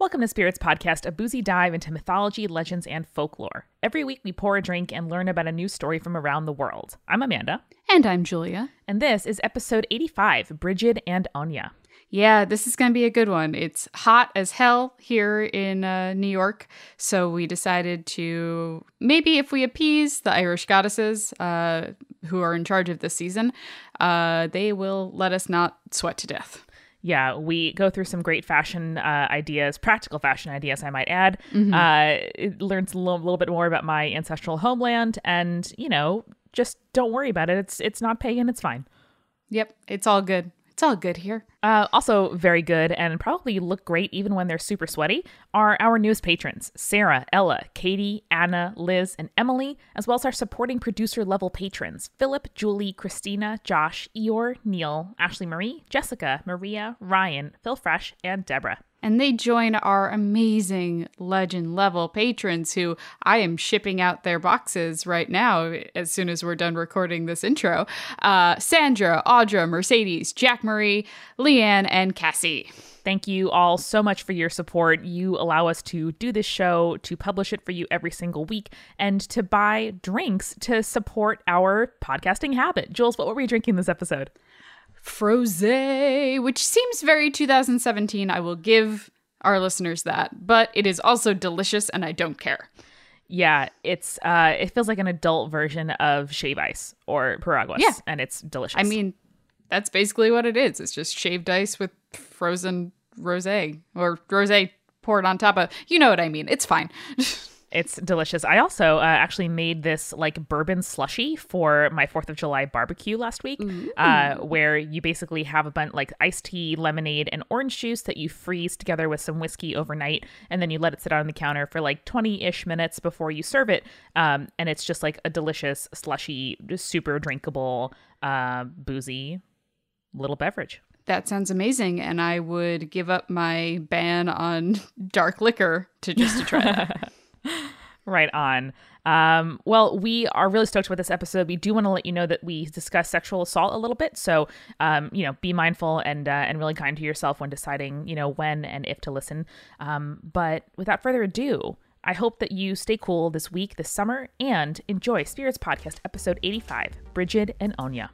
Welcome to Spirits Podcast, a boozy dive into mythology, legends, and folklore. Every week we pour a drink and learn about a new story from around the world. I'm Amanda. And I'm Julia. And this is episode 85 Brigid and Áine. Yeah, this is going to be a good one. It's hot as hell here in uh, New York. So we decided to maybe if we appease the Irish goddesses uh, who are in charge of this season, uh, they will let us not sweat to death yeah, we go through some great fashion uh, ideas, practical fashion ideas, I might add. Mm-hmm. Uh, it learns a little, little, bit more about my ancestral homeland, and you know, just don't worry about it. It's it's not pagan. It's fine. Yep, it's all good. It's all good here. Uh, also, very good and probably look great even when they're super sweaty are our newest patrons Sarah, Ella, Katie, Anna, Liz, and Emily, as well as our supporting producer level patrons Philip, Julie, Christina, Josh, Eeyore, Neil, Ashley Marie, Jessica, Maria, Ryan, Phil Fresh, and Deborah and they join our amazing legend level patrons who I am shipping out their boxes right now as soon as we're done recording this intro. Uh, Sandra, Audra, Mercedes, Jack Marie, Leanne, and Cassie. Thank you all so much for your support. You allow us to do this show, to publish it for you every single week, and to buy drinks to support our podcasting habit. Jules, what were we drinking this episode? Frosé, which seems very 2017. I will give our listeners that, but it is also delicious and I don't care. Yeah, it's uh it feels like an adult version of shave ice or piragua Yeah. And it's delicious. I mean, that's basically what it is. It's just shaved ice with frozen rosé or rosé poured on top of you know what I mean. It's fine. It's delicious. I also uh, actually made this like bourbon slushy for my Fourth of July barbecue last week, uh, where you basically have a bunch like iced tea, lemonade, and orange juice that you freeze together with some whiskey overnight, and then you let it sit on the counter for like twenty ish minutes before you serve it. Um, and it's just like a delicious slushy, just super drinkable, uh, boozy little beverage. That sounds amazing, and I would give up my ban on dark liquor to just to try that. right on. Um, well, we are really stoked about this episode. We do want to let you know that we discuss sexual assault a little bit, so um, you know, be mindful and uh, and really kind to yourself when deciding, you know, when and if to listen. Um, but without further ado, I hope that you stay cool this week, this summer, and enjoy Spirits Podcast episode 85, Brigid and Áine.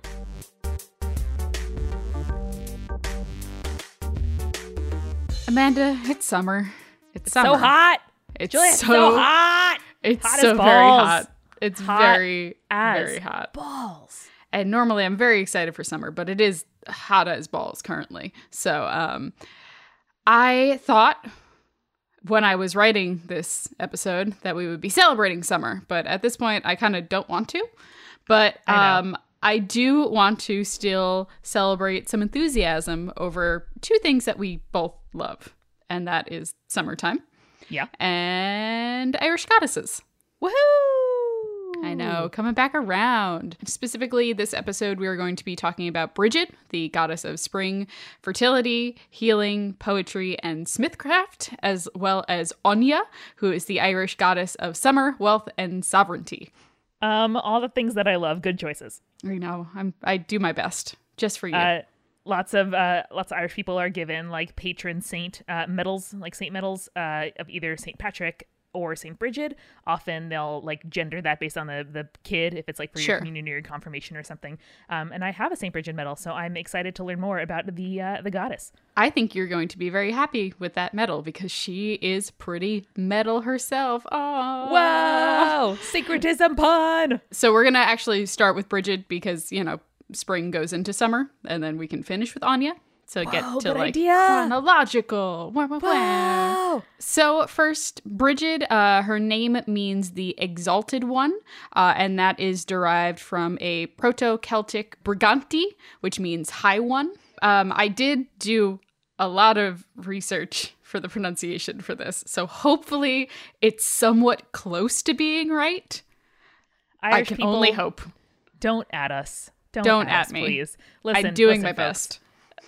Amanda, it's summer. It's, it's summer. so hot. It's Julia, so, so, hot. It's hot so very hot. It's hot very very hot. Balls. And normally I'm very excited for summer, but it is hot as balls currently. So um I thought when I was writing this episode that we would be celebrating summer, but at this point I kind of don't want to. But um I do want to still celebrate some enthusiasm over two things that we both love, and that is summertime yeah. And Irish goddesses. Woohoo! I know, coming back around. Specifically, this episode, we are going to be talking about Brigid, the goddess of spring, fertility, healing, poetry, and smithcraft, as well as Onya, who is the Irish goddess of summer, wealth, and sovereignty. Um, all the things that I love. Good choices. I know. I'm. I do my best just for you. Uh, lots of uh, lots of Irish people are given like patron saint uh, medals, like saint medals uh, of either Saint Patrick or Saint Brigid. Often they'll like gender that based on the the kid if it's like for sure. your communion or your confirmation or something. Um, and I have a Saint Brigid medal, so I'm excited to learn more about the uh, the goddess. I think you're going to be very happy with that medal because she is pretty metal herself. Oh, wow! Syncretism pun. So we're gonna actually start with Brigid because you know spring goes into summer, and then we can finish with Áine. So Whoa, get to like idea. chronological. Wow. So first, Brigid, uh, her name means the exalted one, uh, and that is derived from a Proto-Celtic Briganti, which means high one. Um, I did do a lot of research for the pronunciation for this, so hopefully it's somewhat close to being right. Irish I can only hope. Don't add us. Don't, Don't at me. Please. Listen, I'm doing listen, my folks. best.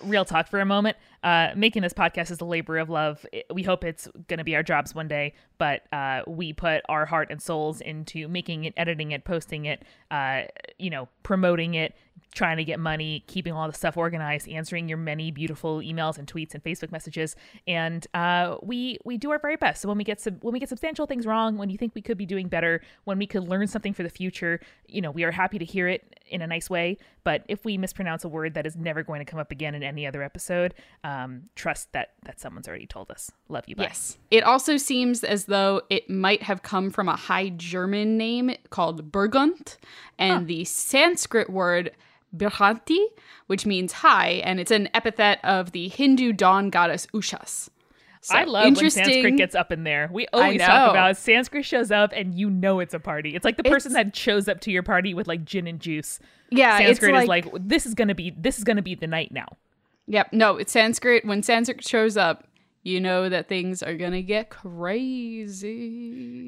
Real talk for a moment. Uh, making this podcast is a labor of love. We hope it's going to be our jobs one day, but uh, we put our heart and souls into making it, editing it, posting it, uh, you know, promoting it, trying to get money, keeping all the stuff organized, answering your many beautiful emails and tweets and Facebook messages, and uh, we we do our very best. So when we get some when we get substantial things wrong, when you think we could be doing better, when we could learn something for the future, you know, we are happy to hear it in a nice way. But if we mispronounce a word that is never going to come up again in any other episode, um, trust that that someone's already told us. Love you. Bye. Yes. It also seems as though it might have come from a High German name called Burgund, and huh. the Sanskrit word Brihanti, which means high, and it's an epithet of the Hindu dawn goddess Ushas. So, I love when Sanskrit gets up in there. We always talk about Sanskrit shows up and you know it's a party. It's like the person it's, that shows up to your party with like gin and juice. Yeah, Sanskrit like, is like this is gonna be this is gonna be the night now. Yep. No, it's Sanskrit. When Sanskrit shows up, you know that things are gonna get crazy.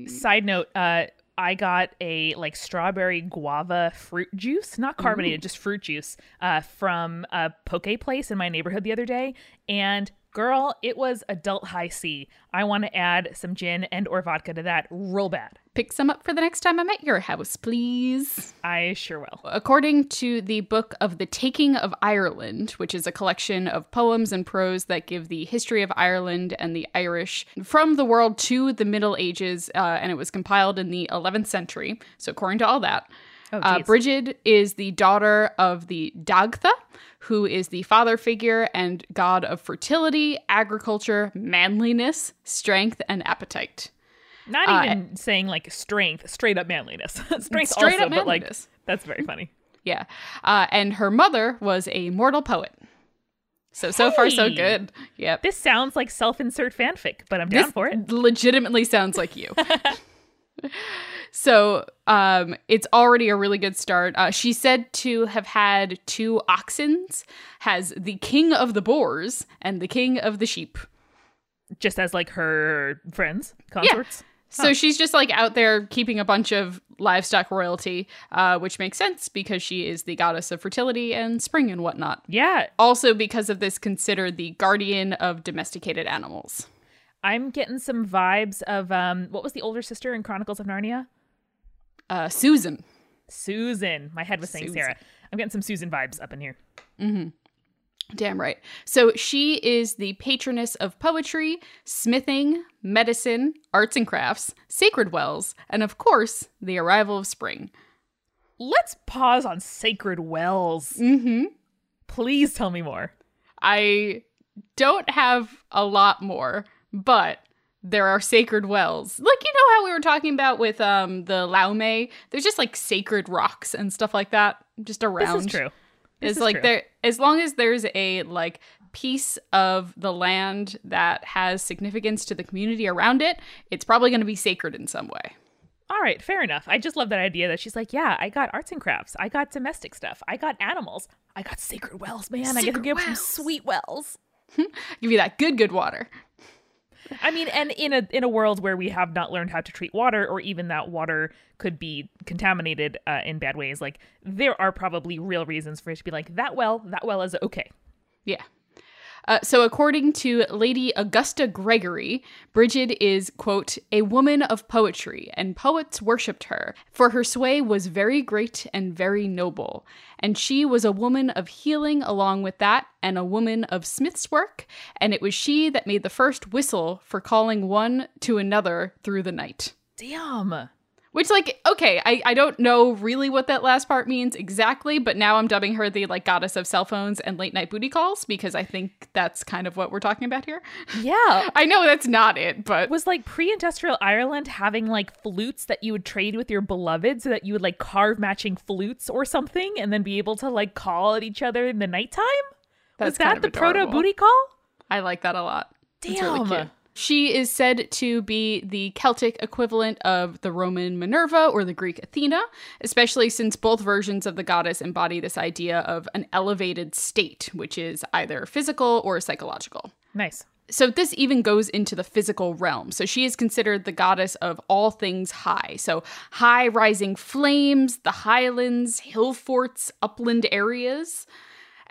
Side note, uh, I got a like strawberry guava fruit juice, not carbonated, Ooh. just fruit juice, uh, from a poke place in my neighborhood the other day, and girl, it was adult high C. I want to add some gin and or vodka to that real bad. Pick some up for the next time I'm at your house, please. I sure will. According to the book of The Taking of Ireland, which is a collection of poems and prose that give the history of Ireland and the Irish from the world to the Middle Ages, uh, and it was compiled in the 11th century. So, according to all that, oh, uh, Brigid is the daughter of the Dagda, who is the father figure and god of fertility, agriculture, manliness, strength, and appetite. Not uh, even saying like strength, straight up manliness. strength straight also, up but like that's very funny. Yeah. Uh, and her mother was a mortal poet. So so hey, far so good. Yep. This sounds like self-insert fanfic, but I'm down this for it. Legitimately sounds like you. So um, it's already a really good start. Uh, she's said to have had two oxens, has the king of the boars and the king of the sheep. Just as like her friends, consorts? Yeah. So huh. she's just like out there keeping a bunch of livestock royalty, uh, which makes sense because she is the goddess of fertility and spring and whatnot. Yeah. Also, because of this, considered the guardian of domesticated animals. I'm getting some vibes of um, what was the older sister in Chronicles of Narnia? Uh, Susan. Susan. My head was saying Susan. Sarah. I'm getting some Susan vibes up in here. Mm-hmm. Damn right. So she is the patroness of poetry, smithing, medicine, arts and crafts, sacred wells, and of course, the arrival of spring. Let's pause on sacred wells. Mm-hmm. Please tell me more. I don't have a lot more, but there are sacred wells. Like you know how we were talking about with um the Laume? There's just like sacred rocks and stuff like that just around. This is true. This it's is like true. there as long as there's a like piece of the land that has significance to the community around it, it's probably going to be sacred in some way. All right, fair enough. I just love that idea that she's like, yeah, I got arts and crafts, I got domestic stuff, I got animals, I got sacred wells, man. Sacred I get to give some sweet wells. give you that good, good water. I mean, and in a in a world where we have not learned how to treat water, or even that water could be contaminated uh, in bad ways, like there are probably real reasons for it to be like that. Well, that well is okay. Yeah. Uh, so, according to Lady Augusta Gregory, Brigid is, quote, a woman of poetry, and poets worshipped her, for her sway was very great and very noble. And she was a woman of healing along with that, and a woman of smith's work, and it was she that made the first whistle for calling one to another through the night. Damn. Which, like, okay, I, I don't know really what that last part means exactly, but now I'm dubbing her the, like, goddess of cell phones and late night booty calls because I think that's kind of what we're talking about here. Yeah. I know that's not it, but. Was, like, pre industrial Ireland having, like, flutes that you would trade with your beloved so that you would, like, carve matching flutes or something and then be able to, like, call at each other in the nighttime? That's Was that the proto booty call? I like that a lot. Damn. Really she is said to be the Celtic equivalent of the Roman Minerva or the Greek Athena, especially since both versions of the goddess embody this idea of an elevated state, which is either physical or psychological. Nice. So this even goes into the physical realm. So she is considered the goddess of all things high. So high rising flames, the highlands, hill forts, upland areas.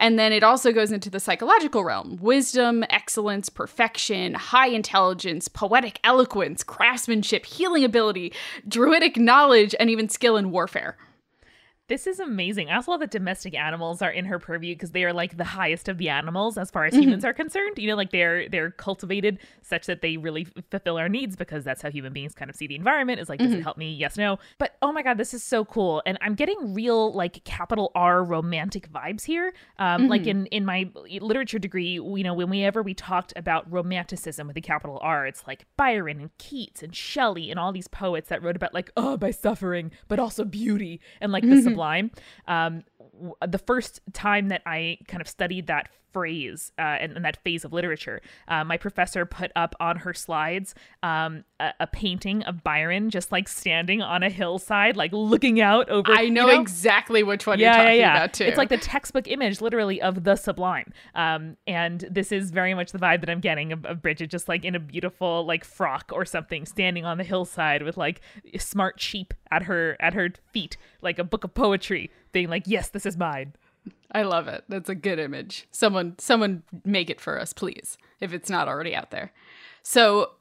And then it also goes into the psychological realm wisdom, excellence, perfection, high intelligence, poetic eloquence, craftsmanship, healing ability, druidic knowledge, and even skill in warfare. This is amazing. I also love that domestic animals are in her purview because they are like the highest of the animals as far as mm-hmm. humans are concerned. You know, like they're they're cultivated such that they really fulfill our needs because that's how human beings kind of see the environment. Is like, does mm-hmm. it help me? Yes, no. But oh my god, this is so cool, and I'm getting real like capital R romantic vibes here. Um, mm-hmm. Like in in my literature degree, you know, whenever we talked about romanticism with a capital R, it's like Byron and Keats and Shelley and all these poets that wrote about like oh by suffering, but also beauty and like the mm-hmm. Sublime. Um, the first time that I kind of studied that phrase uh, and, and, that phase of literature, uh, my professor put up on her slides um, a, a, painting of Byron just like standing on a hillside, like looking out over. I know, you know? exactly which one yeah, you're talking yeah, yeah. about too. It's like the textbook image, literally, of the sublime. Um, and this is very much the vibe that I'm getting of, of Brigid, just like in a beautiful like frock or something, standing on the hillside with like smart sheep at her at her feet, like a book of poetry, being like, "Yes, this is mine." I love it. That's a good image. Someone someone make it for us, please, if it's not already out there. So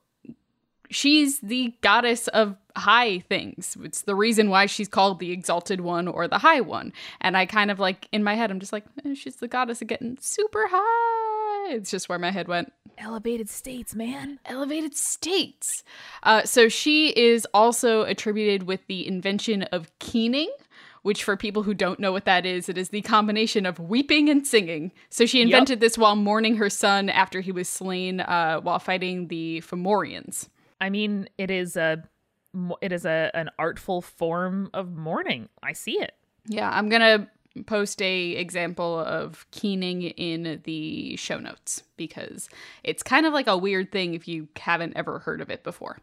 she's the goddess of high things. It's the reason why she's called the exalted one or the high one. And I kind of like in my head I'm just like eh, she's the goddess of getting super high. It's just where my head went. Elevated states, man. Elevated states. Uh, so she is also attributed with the invention of keening which for people who don't know what that is, it is the combination of weeping and singing. So she invented yep. this while mourning her son after he was slain uh, while fighting the Fomorians. I mean, it is a it is a an artful form of mourning. I see it. Yeah, I'm gonna post a example of keening in the show notes because it's kind of like a weird thing if you haven't ever heard of it before.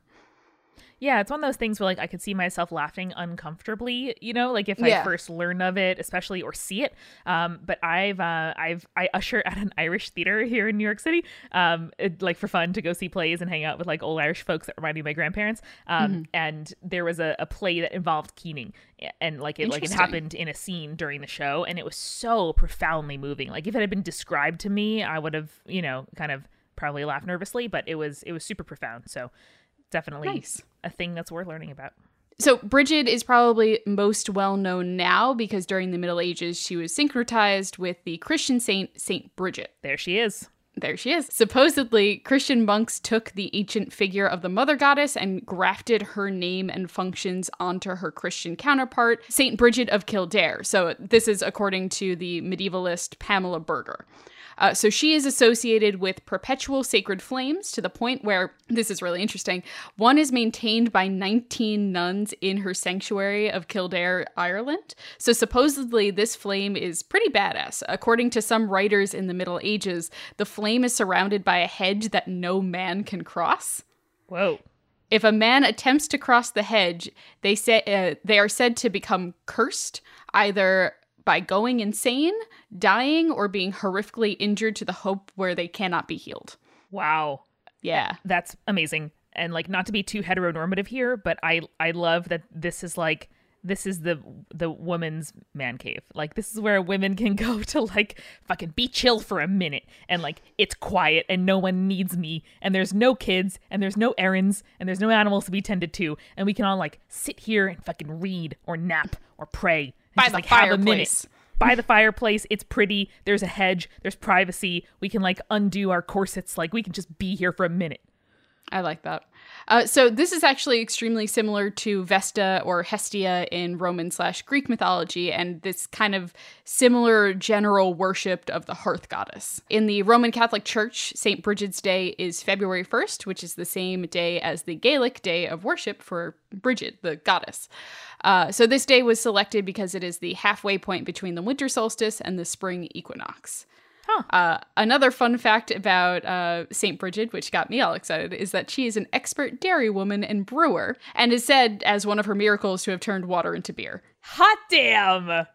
Yeah, it's one of those things where like I could see myself laughing uncomfortably, you know, like if yeah. I first learn of it, especially or see it. Um, but I've uh, I've I usher at an Irish theater here in New York City, um, it, like for fun to go see plays and hang out with like old Irish folks that remind me of my grandparents. Um, mm-hmm. and there was a, a play that involved keening, and like it like it happened in a scene during the show, and it was so profoundly moving. Like if it had been described to me, I would have you know kind of probably laughed nervously, but it was it was super profound. So definitely nice. A thing that's worth learning about. So Brigid is probably most well known now because during the Middle Ages she was syncretized with the Christian saint Saint Brigid. There she is. There she is. Supposedly, Christian monks took the ancient figure of the mother goddess and grafted her name and functions onto her Christian counterpart, Saint Brigid of Kildare. So, this is according to the medievalist Pamela Berger. Uh, so she is associated with perpetual sacred flames to the point where this is really interesting. One is maintained by 19 nuns in her sanctuary of Kildare, Ireland. So supposedly this flame is pretty badass. According to some writers in the Middle Ages, the flame is surrounded by a hedge that no man can cross. Whoa. If a man attempts to cross the hedge, they say uh, they are said to become cursed, either by going insane, dying, or being horrifically injured to the hope where they cannot be healed. Wow. Yeah. That's amazing. And like not to be too heteronormative here, but I I love that this is like this is the the woman's man cave. Like this is where women can go to like fucking be chill for a minute and like it's quiet and no one needs me and there's no kids and there's no errands and there's no animals to be tended to and we can all like sit here and fucking read or nap or pray by the like fireplace. By the fireplace, it's pretty. There's a hedge. There's privacy. We can like undo our corsets. Like we can just be here for a minute. I like that. Uh, so this is actually extremely similar to Vesta or Hestia in Roman slash Greek mythology, and this kind of similar general worship of the hearth goddess. In the Roman Catholic Church, St. Brigid's Day is February 1st, which is the same day as the Gaelic day of worship for Brigid, the goddess. Uh, so this day was selected because it is the halfway point between the winter solstice and the spring equinox. Huh. Uh, another fun fact about uh, St. Brigid, which got me all excited, is that she is an expert dairy woman and brewer, and is said as one of her miracles to have turned water into beer. Hot damn!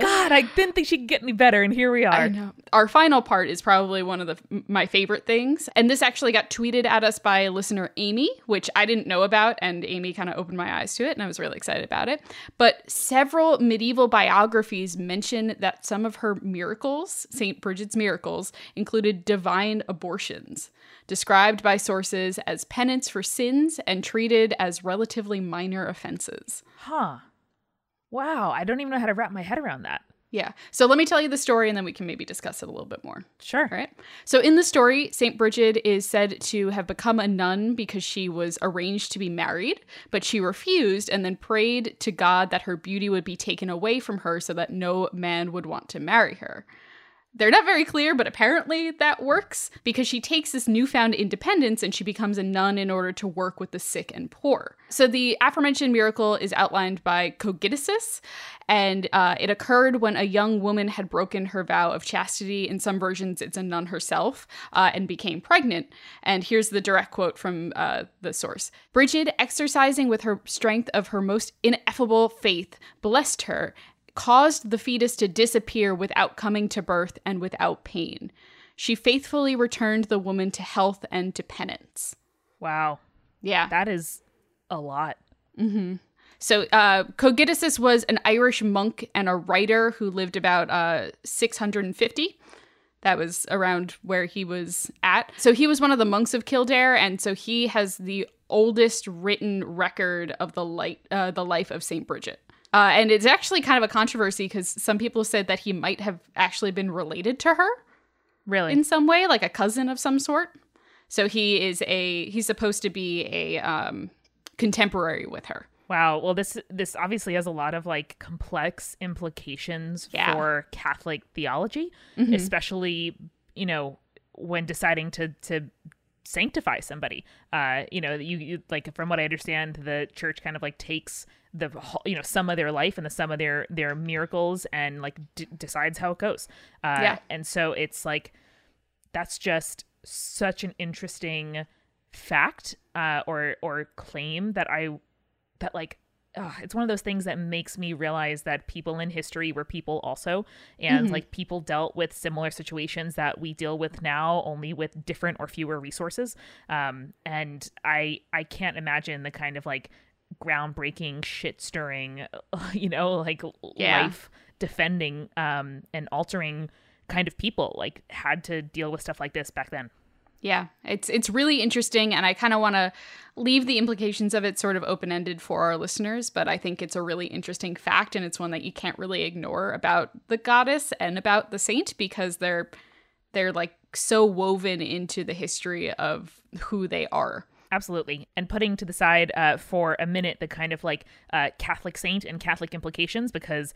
God, I didn't think she could get any better, and here we are. I know. Our final part is probably one of the my favorite things, and this actually got tweeted at us by listener Amy, which I didn't know about, and Amy kind of opened my eyes to it, and I was really excited about it. But several medieval biographies mention that some of her miracles, Saint Brigid's miracles, included divine abortions, described by sources as penance for sins and treated as relatively minor offenses. Huh. Wow, I don't even know how to wrap my head around that. Yeah. So let me tell you the story and then we can maybe discuss it a little bit more. Sure. All right. So in the story, St. Brigid is said to have become a nun because she was arranged to be married, but she refused and then prayed to God that her beauty would be taken away from her so that no man would want to marry her. They're not very clear, but apparently that works because she takes this newfound independence and she becomes a nun in order to work with the sick and poor. So the aforementioned miracle is outlined by Cogitosus, and uh, it occurred when a young woman had broken her vow of chastity. In some versions, it's a nun herself, uh, and became pregnant. And here's the direct quote from uh, the source Brigid, exercising with her strength of her most ineffable faith, blessed her caused the fetus to disappear without coming to birth and without pain. She faithfully returned the woman to health and to penance. Wow. Yeah. That is a lot. Mm-hmm. So, uh, was an Irish monk and a writer who lived about uh, 650. That was around where he was at. So, he was one of the monks of Kildare, and so he has the oldest written record of the light, uh, the life of Saint Brigid. Uh, and it's actually kind of a controversy because some people said that he might have actually been related to her. Really? In some way, like a cousin of some sort. So he is a he's supposed to be a um, contemporary with her. Wow. Well, this this obviously has a lot of like complex implications yeah. for Catholic theology, mm-hmm. especially you know when deciding to to sanctify somebody. Uh, you know, you, you like from what I understand, the church kind of like takes the you know some of their life and the sum of their their miracles and like d- decides how it goes uh, yeah and so it's like that's just such an interesting fact uh, or or claim that i that like it's one of those things that makes me realize that people in history were people also and mm-hmm. like people dealt with similar situations that we deal with now only with different or fewer resources um, and i i can't imagine the kind of like groundbreaking shit stirring you know like yeah. life defending um and altering kind of people like had to deal with stuff like this back then yeah it's it's really interesting and i kind of want to leave the implications of it sort of open-ended for our listeners but i think it's a really interesting fact and it's one that you can't really ignore about the goddess and about the saint because they're they're like so woven into the history of who they are Absolutely. And putting to the side uh, for a minute the kind of like uh, Catholic saint and Catholic implications, because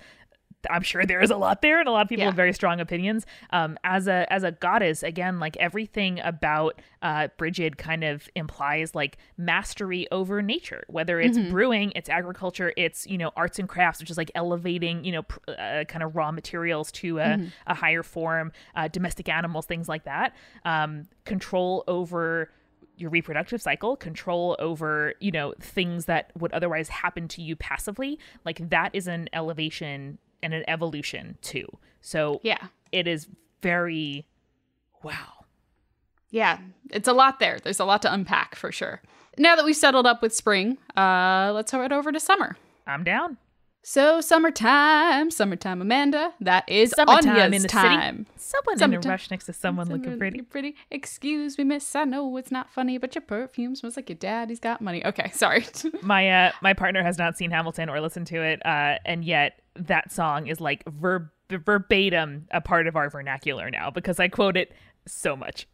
I'm sure there is a lot there, and a lot of people yeah. have very strong opinions. Um, as a as a goddess, again, like everything about uh, Brigid kind of implies like mastery over nature. Whether it's mm-hmm. brewing, it's agriculture, it's you know arts and crafts, which is like elevating you know pr- uh, kind of raw materials to a, mm-hmm. a higher form, uh, domestic animals, things like that. Um, control over your reproductive cycle, control over, you know, things that would otherwise happen to you passively, like that is an elevation and an evolution too. So, yeah, it is very wow. Yeah, it's a lot there. There's a lot to unpack for sure. Now that we've settled up with spring, uh, let's head over to summer. I'm down. So summertime, summertime, Amanda. That is summertime Áine's in the time. City. Someone summertime. in a rush next to someone, someone looking pretty. Pretty. Excuse me, miss. I know it's not funny, but your perfume smells like your daddy's got money. Okay, sorry. my uh, my partner has not seen Hamilton or listened to it, uh, and yet that song is like verb verbatim a part of our vernacular now because I quote it so much.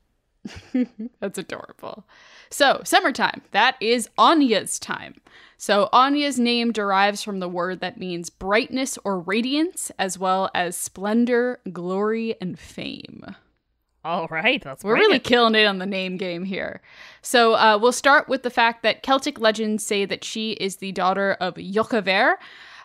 That's adorable. So, summertime, that is Áine's time. So, Áine's name derives from the word that means brightness or radiance, as well as splendor, glory, and fame. All right, that's we're really killing it on the name game here. So uh, we'll start with the fact that Celtic legends say that she is the daughter of Jochaver,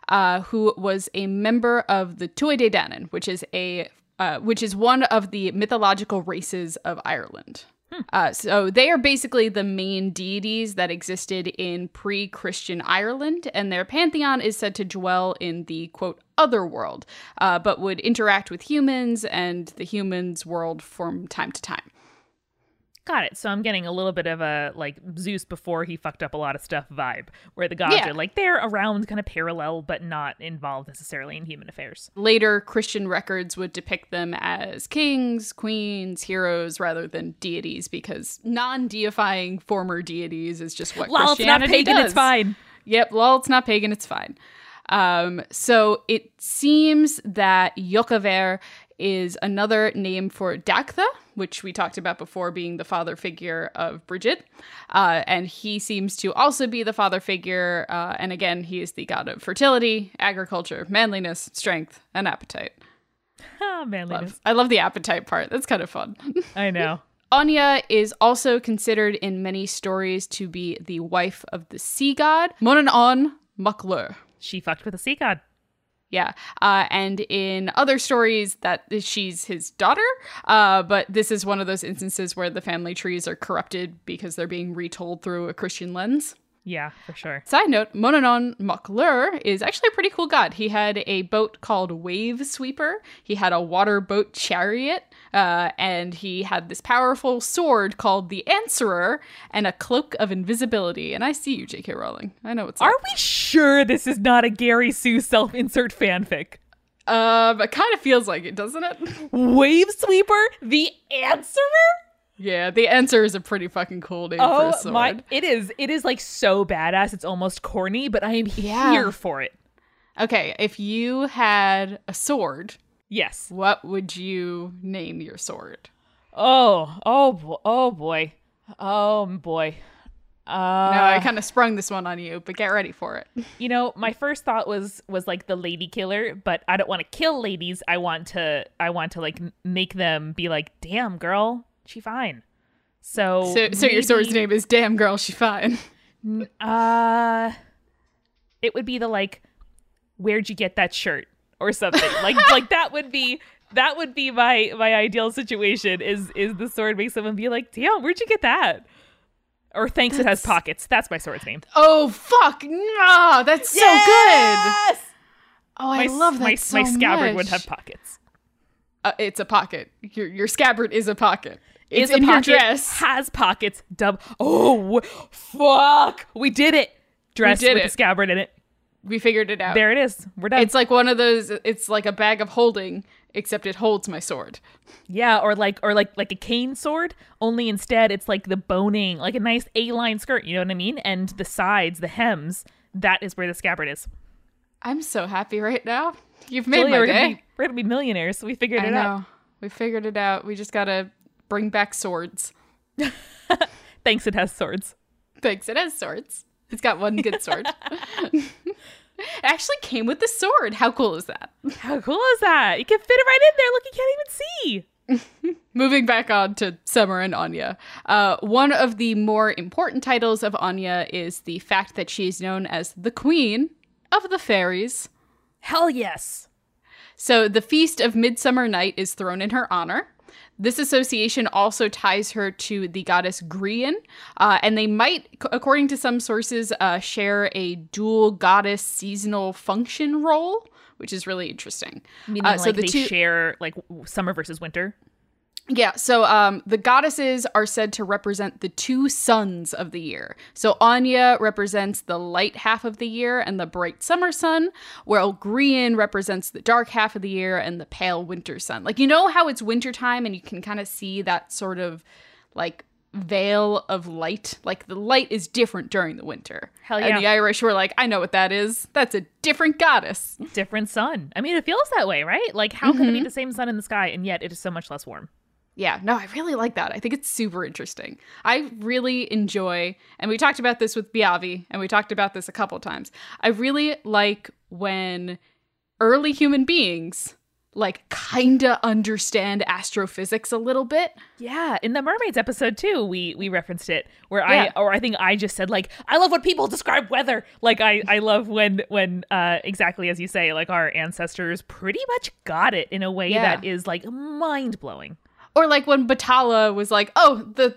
uh, who was a member of the Tuatha Dé Danann, which is a uh, which is one of the mythological races of Ireland. Hmm. Uh, so they are basically the main deities that existed in pre-Christian Ireland, and their pantheon is said to dwell in the quote other world, uh, but would interact with humans and the humans' world from time to time. Got it. So I'm getting a little bit of a like Zeus before he fucked up a lot of stuff vibe, where the gods yeah. are like they're around kind of parallel but not involved necessarily in human affairs. Later Christian records would depict them as kings, queens, heroes rather than deities because non-deifying former deities is just what Lol, Christianity it's not pagan, does. it's fine. Yep, lol, it's not pagan, it's fine. Um, so it seems that Jokaver is another name for Dagda, which we talked about before being the father figure of Brigid. Uh, and he seems to also be the father figure. Uh, and again, he is the god of fertility, agriculture, manliness, strength, and appetite. Ah, manliness. Love. I love the appetite part. That's kind of fun. I know. Áine is also considered in many stories to be the wife of the sea god, Monanon Maklur. She fucked with a sea god. Yeah. Uh, and in other stories, that she's his daughter. Uh, but this is one of those instances where the family trees are corrupted because they're being retold through a Christian lens. Yeah, for sure. Side note, Manannán mac Lir is actually a pretty cool god. He had a boat called Wave Sweeper. He had a water boat chariot, uh, and he had this powerful sword called the Answerer and a cloak of invisibility. And I see you, J.K. Rowling. I know what's Are up. we sure this is not a Gary Sue self-insert fanfic? Um, it kind of feels like it, doesn't it? Wave Sweeper, the Answerer. Yeah, the answer is a pretty fucking cool name oh, for a sword. My, it is. It is like so badass. It's almost corny, but I am yeah. here for it. Okay, if you had a sword, yes, what would you name your sword? Oh, oh, oh boy, oh boy. Uh, no, I kind of sprung this one on you, but get ready for it. You know, my first thought was was like the lady killer, but I don't want to kill ladies. I want to I want to like make them be like, "Damn, girl, she fine. So So so maybe, your sword's name is Damn Girl She Fine. Uh it would be the like where'd you get that shirt or something. like like that would be that would be my my ideal situation is is the sword makes someone be like, "Damn, where'd you get that?" Or thanks that's... it has pockets. That's my sword's name. Oh fuck. No, that's so yes! good. Oh, I my, love that my, so my scabbard much. would have pockets. Uh, it's a pocket. Your your scabbard is a pocket. It's in pocket, your dress. Has pockets. Dub. Oh, fuck! We did it. Dress with it. a scabbard in it. We figured it out. There it is. We're done. It's like one of those. It's like a bag of holding, except it holds my sword. Yeah, or like or like like a cane sword. Only instead, it's like the boning, like a nice A-line skirt. You know what I mean? And the sides, the hems. That is where the scabbard is. I'm so happy right now. You've made Julia, my we're day. Gonna be, we're gonna be millionaires. So we figured I it know. out. We figured it out. We just gotta bring back swords. Thanks, it has swords. Thanks, it has swords. It's got one good sword. it actually came with the sword. How cool is that? How cool is that? You can fit it right in there. Look, you can't even see. Moving back on to Summer and Áine. Uh, one of the more important titles of Áine is the fact that she is known as the Queen of the Fairies. Hell yes. So the Feast of Midsummer Night is thrown in her honor. This association also ties her to the goddess Grian, uh, and they might, according to some sources, uh, share a dual goddess seasonal function role, which is really interesting. Meaning, uh, so like the they two- share like summer versus winter. Yeah, so um, the goddesses are said to represent the two suns of the year. So Áine represents the light half of the year and the bright summer sun, while Grian represents the dark half of the year and the pale winter sun. Like, you know how it's wintertime and you can kind of see that sort of like veil of light? Like, the light is different during the winter. Hell yeah. And the Irish were like, I know what that is. That's a different goddess. Different sun. I mean, it feels that way, right? Like, how mm-hmm. can it be the same sun in the sky and yet it is so much less warm? Yeah, no, I really like that. I think it's super interesting. I really enjoy, and we talked about this with Biavi, and we talked about this a couple times. I really like when early human beings like kinda understand astrophysics a little bit. Yeah, in the mermaids episode too, we we referenced it where yeah. I or I think I just said like I love when people describe weather. Like I I love when when uh exactly as you say like our ancestors pretty much got it in a way yeah. that is like mind-blowing. Or like when Batala was like, "Oh, the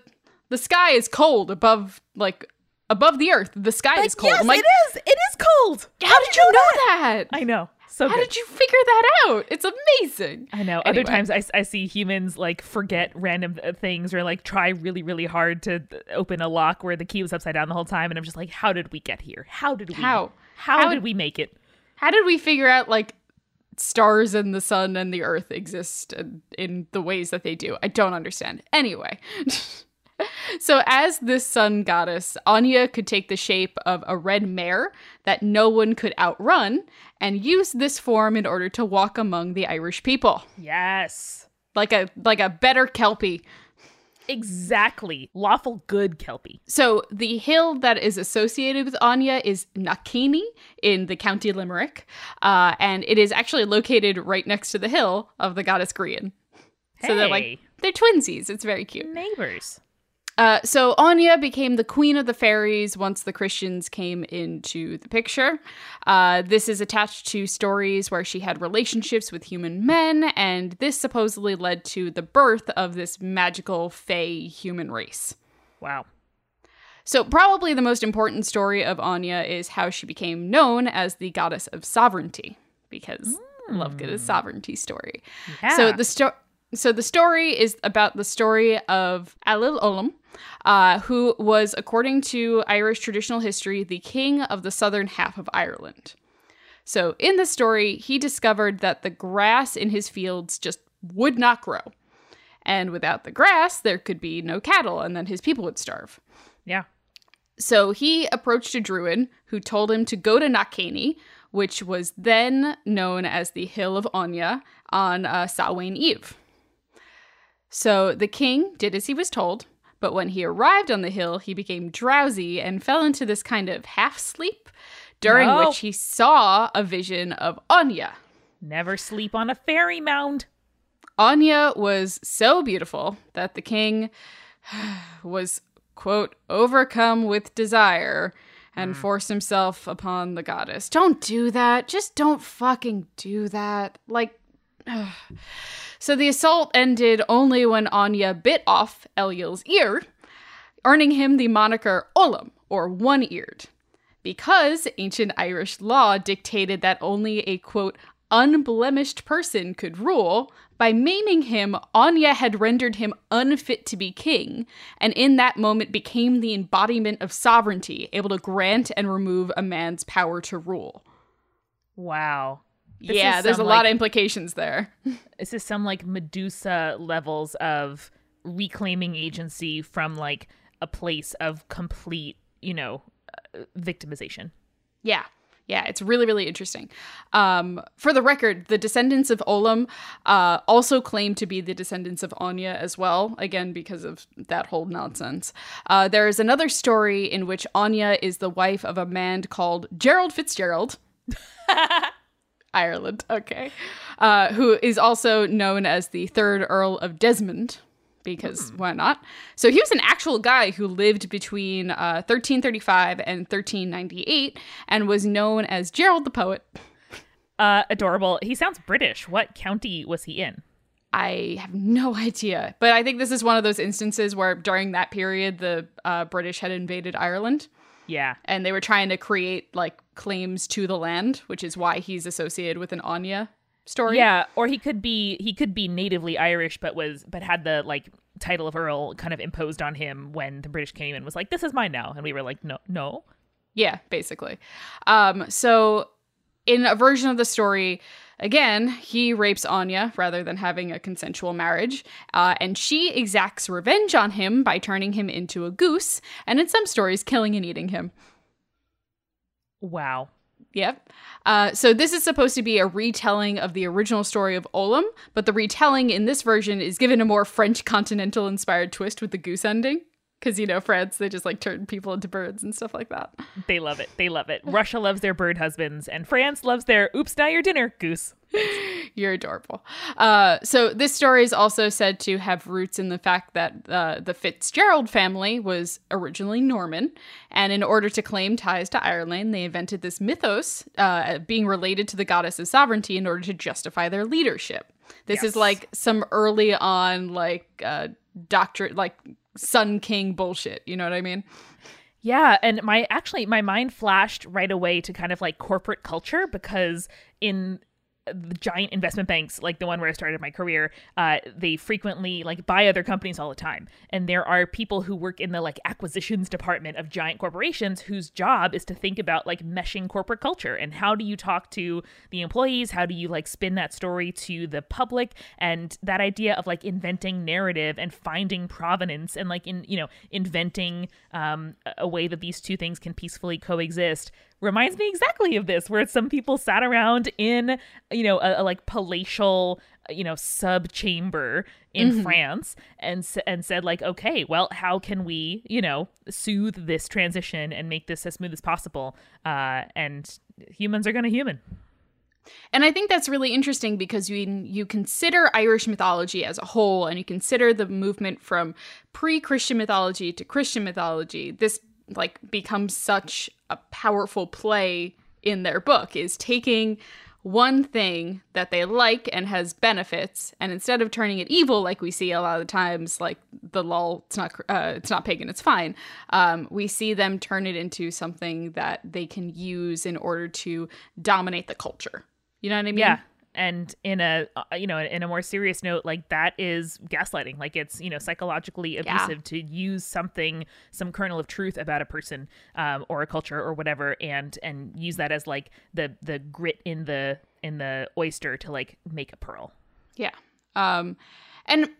the sky is cold above like above the earth. The sky like, is cold." Yes, like, it is. It is cold. How, how did, you know, that? that? I know. So how good. did you figure that out? It's amazing. I know. Anyway. Other times I, I see humans like forget random uh, things or like try really really hard to open a lock where the key was upside down the whole time, and I'm just like, how did we get here? How did we? How? How, how did we make it? How did we figure out like stars and the sun and the earth exist in, in the ways that they do. I don't understand. Anyway, So, as this sun goddess, Áine could take the shape of a red mare that no one could outrun and use this form in order to walk among the Irish people. Yes. Like a like a better kelpie. Exactly. Lawful good kelpie. So the hill that is associated with Áine is Knockainey in the county Limerick, uh, and it is actually located right next to the hill of the goddess Grian. Hey. So they're like they're twinsies. It's very cute. Neighbors. Uh, so Áine became the queen of the fairies once the Christians came into the picture. Uh, this is attached to stories where she had relationships with human men, and this supposedly led to the birth of this magical fae human race. Wow. So, probably the most important story of Áine is how she became known as the goddess of sovereignty, because mm. love good is sovereignty story. Yeah. So the story. So the story is about the story of Ailill Eollaim, uh, who was, according to Irish traditional history, the king of the southern half of Ireland. So in the story, he discovered that the grass in his fields just would not grow. And without the grass, there could be no cattle, and then his people would starve. Yeah. So he approached a druid who told him to go to Knockainey, which was then known as the Hill of Áine on uh, Samhain Eve. So the king did as he was told, but when he arrived on the hill, he became drowsy and fell into this kind of half sleep, during No. which he saw a vision of Áine. Never sleep on a fairy mound. Áine was so beautiful that the king was, quote, overcome with desire and hmm. forced himself upon the goddess. Don't do that. Just don't fucking do that. Like, so the assault ended only when Áine bit off Ailill's ear, earning him the moniker Olam, or one eared, because ancient Irish law dictated that only a quote, unblemished person could rule. By maiming him, Áine had rendered him unfit to be king, and in that moment became the embodiment of sovereignty, able to grant and remove a man's power to rule. Wow. This yeah, there's a some, lot like- of implications there. This is some like Medusa levels of reclaiming agency from like a place of complete, you know, uh, victimization. Yeah. Yeah, it's really, really interesting. Um, for the record, the descendants of Olam uh, also claim to be the descendants of Áine as well, again, because of that whole nonsense. Uh, there is another story in which Áine is the wife of a man called Gerald Fitzgerald. Ireland, okay. Uh, who is also known as the third Earl of Desmond, because why not? So he was an actual guy who lived between uh, 1335 and 1398 and was known as Gerald the Poet. Uh, adorable. He sounds British. What county was he in? I have no idea, but I think this is one of those instances where during that period the uh, British had invaded Ireland Yeah. and they were trying to create like claims to the land, which is why he's associated with an Áine story. Yeah, or he could be he could be natively Irish but was but had the like title of earl kind of imposed on him when the British came and was like this is mine now and we were like no no. Yeah, basically. Um, so in a version of the story, again, he rapes Áine rather than having a consensual marriage, uh, and she exacts revenge on him by turning him into a goose, and in some stories, killing and eating him. Wow. Yep. Uh, so this is supposed to be a retelling of the original story of Olam, but the retelling in this version is given a more French continental inspired twist with the goose ending. Because, you know, France, they just like turn people into birds and stuff like that. They love it. They love it. Russia loves their bird husbands and France loves their oops now your dinner goose. You're adorable. Uh, so this story is also said to have roots in the fact that uh, the Fitzgerald family was originally Norman, and in order to claim ties to Ireland, they invented this mythos, uh, being related to the goddess of sovereignty, in order to justify their leadership. This Yes. is like some early on, like uh, doctorate, like Sun King bullshit. You know what I mean? Yeah, and my actually my mind flashed right away to kind of like corporate culture because in the giant investment banks like the one where i started my career uh, they frequently like buy other companies all the time. And there are people who work in the like acquisitions department of giant corporations whose job is to think about like meshing corporate culture. And how do you talk to the employees? How do you like spin that story to the public? And that idea of like inventing narrative and finding provenance and like in you know inventing um, a way that these two things can peacefully coexist reminds me exactly of this where some people sat around in you know a, a like palatial you know sub chamber in mm-hmm. France and and said like okay well how can we you know soothe this transition and make this as smooth as possible? Uh and humans are going to human. And I think that's really interesting because when you consider Irish mythology as a whole and you consider the movement from pre-Christian mythology to Christian mythology, this like becomes such a powerful play in their book is taking one thing that they like and has benefits and instead of turning it evil like we see a lot of times like the lol it's not uh, it's not pagan it's fine um, we see them turn it into something that they can use in order to dominate the culture. You know what i mean? Yeah and in a uh, you know in a more serious note like that is gaslighting. Like it's you know psychologically abusive yeah. to use something some kernel of truth about a person um, or a culture or whatever and and use that as like the the grit in the in the oyster to like make a pearl. Yeah. Um and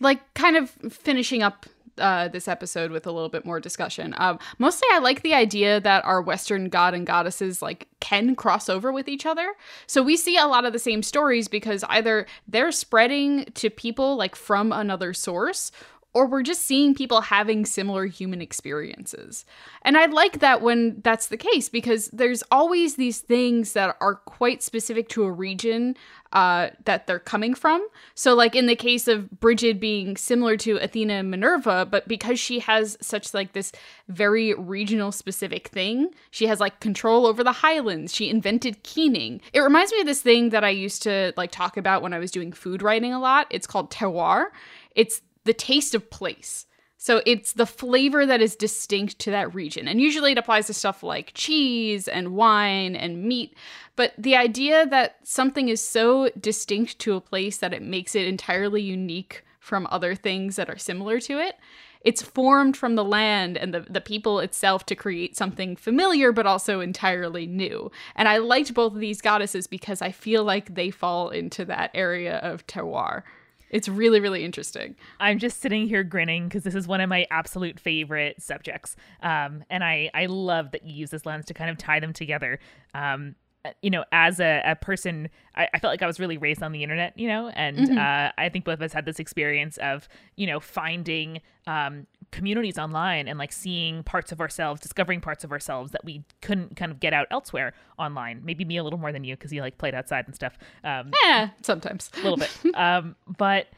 like kind of finishing up uh, this episode with a little bit more discussion. Um, mostly, I like the idea that our Western god and goddesses like can cross over with each other. So we see a lot of the same stories because either they're spreading to people like from another source, or we're just seeing people having similar human experiences. And I like that when that's the case because there's always these things that are quite specific to a region uh, that they're coming from. So, like in the case of Brigid being similar to Athena and Minerva, but because she has such like this very regional specific thing, she has like control over the highlands. She invented keening. It reminds me of this thing that I used to like talk about when I was doing food writing a lot. It's called terroir. It's the taste of place. So it's the flavor that is distinct to that region. And usually it applies to stuff like cheese and wine and meat. But the idea that something is so distinct to a place that it makes it entirely unique from other things that are similar to it, it's formed from the land and the, the people itself to create something familiar but also entirely new. And I liked both of these goddesses because I feel like they fall into that area of terroir. It's really, really interesting. I'm just sitting here grinning because this is one of my absolute favorite subjects. Um, and I, I love that you use this lens to kind of tie them together. Um, you know, as a, a person, I, I, felt like I was really raised on the internet, you know, and mm-hmm. uh, I think both of us had this experience of, you know, finding um, communities online and like seeing parts of ourselves, discovering parts of ourselves that we couldn't kind of get out elsewhere online. Maybe me a little more than you because you like played outside and stuff. Um, yeah, sometimes a little bit. um, but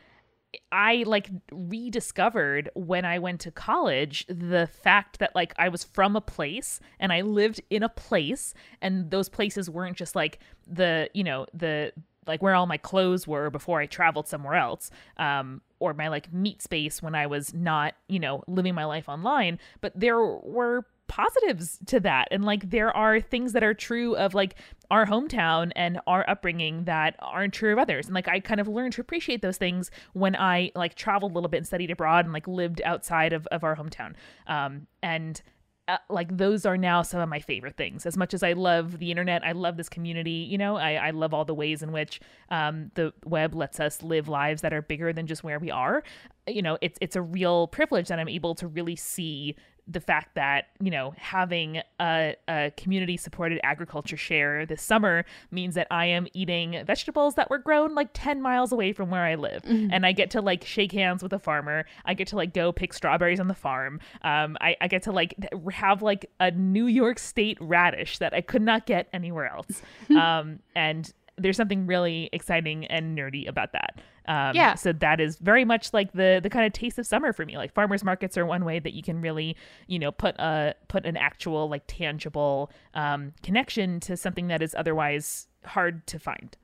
I like rediscovered when I went to college the fact that like I was from a place and I lived in a place and those places weren't just like the, you know, the like where all my clothes were before I traveled somewhere else. Um or my like meat space when I was not, you know, living my life online, but there were positives to that. And like there are things that are true of like our hometown and our upbringing that aren't true of others. And like i kind of learned to appreciate those things when i like traveled a little bit and studied abroad and like lived outside of, of our hometown. Um and uh, like those are now some of my favorite things. As much as i love the internet i love this community you know i, I love all the ways in which um, the web lets us live lives that are bigger than just where we are. You know it's it's a real privilege that i'm able to really see the fact that you know having a, a community supported agriculture share this summer means that i am eating vegetables that were grown like 10 miles away from where i live. Mm-hmm. and i get to like shake hands with a farmer. I get to like go pick strawberries on the farm. Um, I, I get to like have like a new york state radish that i could not get anywhere else. Um, and there's something really exciting and nerdy about that. Um, yeah. So that is very much like the the kind of taste of summer for me. Like farmers markets are one way that you can really, you know, put a put an actual like tangible um, connection to something that is otherwise hard to find.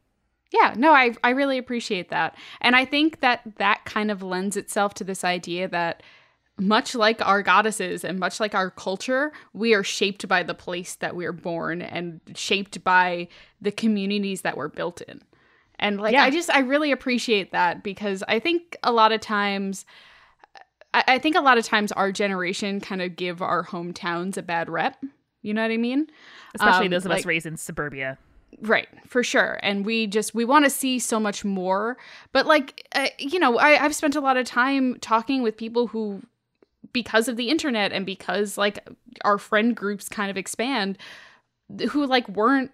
Yeah, no, I I really appreciate that, and I think that that kind of lends itself to this idea that much like our goddesses and much like our culture, we are shaped by the place that we're born and shaped by the communities that we're built in. And like, yeah. I just, I really appreciate that because I think a lot of times, I, I think a lot of times our generation kind of give our hometowns a bad rep. You know what I mean? Especially um, those of like, us raised in suburbia. Right, for sure. And we just we want to see so much more. But like uh, you know, I I've spent a lot of time talking with people who because of the internet and because like our friend groups kind of expand who like weren't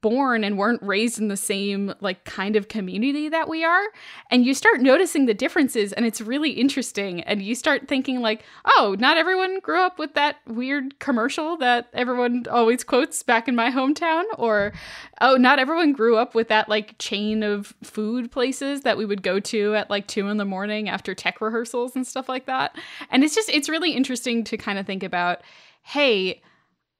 born and weren't raised in the same like kind of community that we are. And you start noticing the differences and it's really interesting. And you start thinking like oh not everyone grew up with that weird commercial that everyone always quotes back in my hometown or oh not everyone grew up with that like chain of food places that we would go to at like 2 in the morning after tech rehearsals and stuff like that. And it's just it's really interesting to kind of think about hey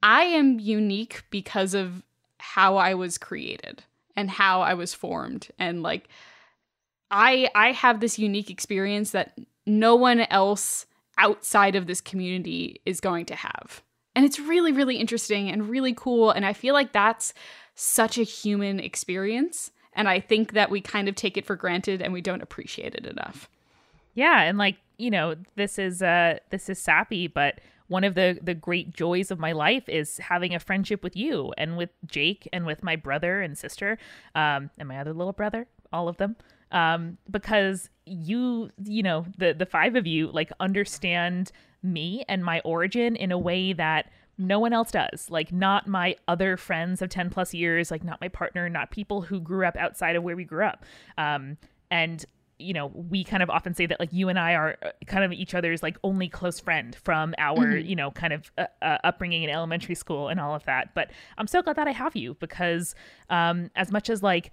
I am unique because of how I was created and how I was formed and like I I have this unique experience that no one else outside of this community is going to have. And it's really really interesting and really cool and I feel like that's such a human experience and I think that we kind of take it for granted and we don't appreciate it enough. Yeah, and like, you know, this is uh this is sappy, but one of the the great joys of my life is having a friendship with you and with Jake and with my brother and sister um, and my other little brother, all of them. Um, because you, you know, the the five of you like understand me and my origin in a way that no one else does. Like, not my other friends of 10 plus years, like, not my partner, not people who grew up outside of where we grew up. Um, and you know, we kind of often say that like you and I are uh, kind of each other's like only close friend from our, mm-hmm. you know, kind of uh, uh, upbringing in elementary school and all of that. But I'm so glad that I have you because um, as much as like,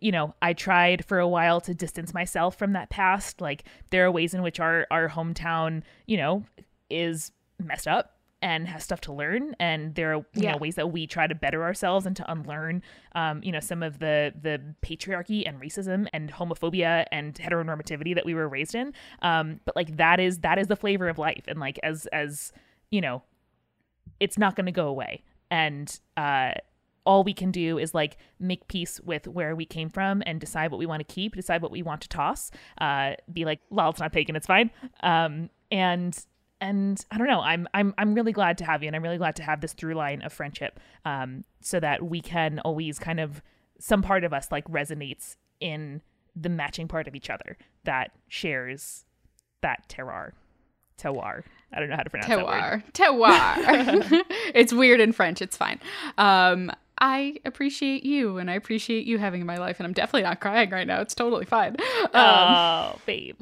you know, I tried for a while to distance myself from that past. Like there are ways in which our our hometown, you know, is messed up and has stuff to learn and there are you yeah. know ways that we try to better ourselves and to unlearn um, you know some of the the patriarchy and racism and homophobia and heteronormativity that we were raised in um, but like that is that is the flavor of life and like as as you know it's not going to go away and uh all we can do is like make peace with where we came from and decide what we want to keep, decide what we want to toss. Uh, be like, well, it's not pagan, it's fine. Um, and and I don't know. I'm I'm I'm really glad to have you, and I'm really glad to have this through line of friendship, um, so that we can always kind of some part of us like resonates in the matching part of each other that shares that terroir, terroir. I don't know how to pronounce terroir. word. Terroir. it's weird in French. It's fine. Um, I appreciate you, and I appreciate you having in my life, and I'm definitely not crying right now. It's totally fine. Um, oh, babe.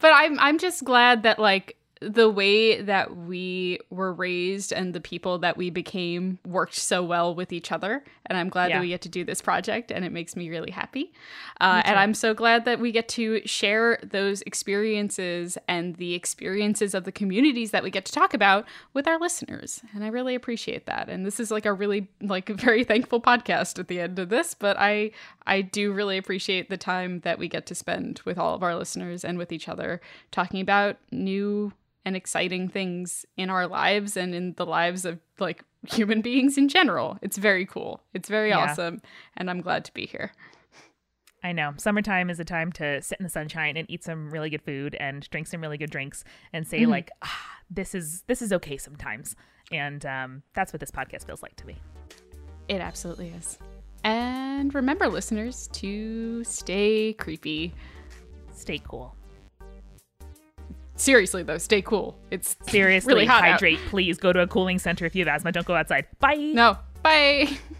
But I'm I'm just glad that like the way that we were raised and the people that we became worked so well with each other. And I'm glad yeah. that we get to do this project and it makes me really happy. Uh, and I'm so glad that we get to share those experiences and the experiences of the communities that we get to talk about with our listeners. And I really appreciate that. And this is like a really, like, very thankful podcast at the end of this, but I, I do really appreciate the time that we get to spend with all of our listeners and with each other talking about new and exciting things in our lives and in the lives of like human beings in general. It's very cool. It's very yeah. awesome. And I'm glad to be here. I know. Summertime is a time to sit in the sunshine and eat some really good food and drink some really good drinks and say mm-hmm. like, ah, this is this is okay sometimes. And um, that's what this podcast feels like to me. It absolutely is. And remember, listeners, to stay creepy. Stay cool. Seriously though, stay cool. It's seriously really hot hydrate. Out. Please go to a cooling center if you have asthma. Don't go outside. Bye. No. Bye.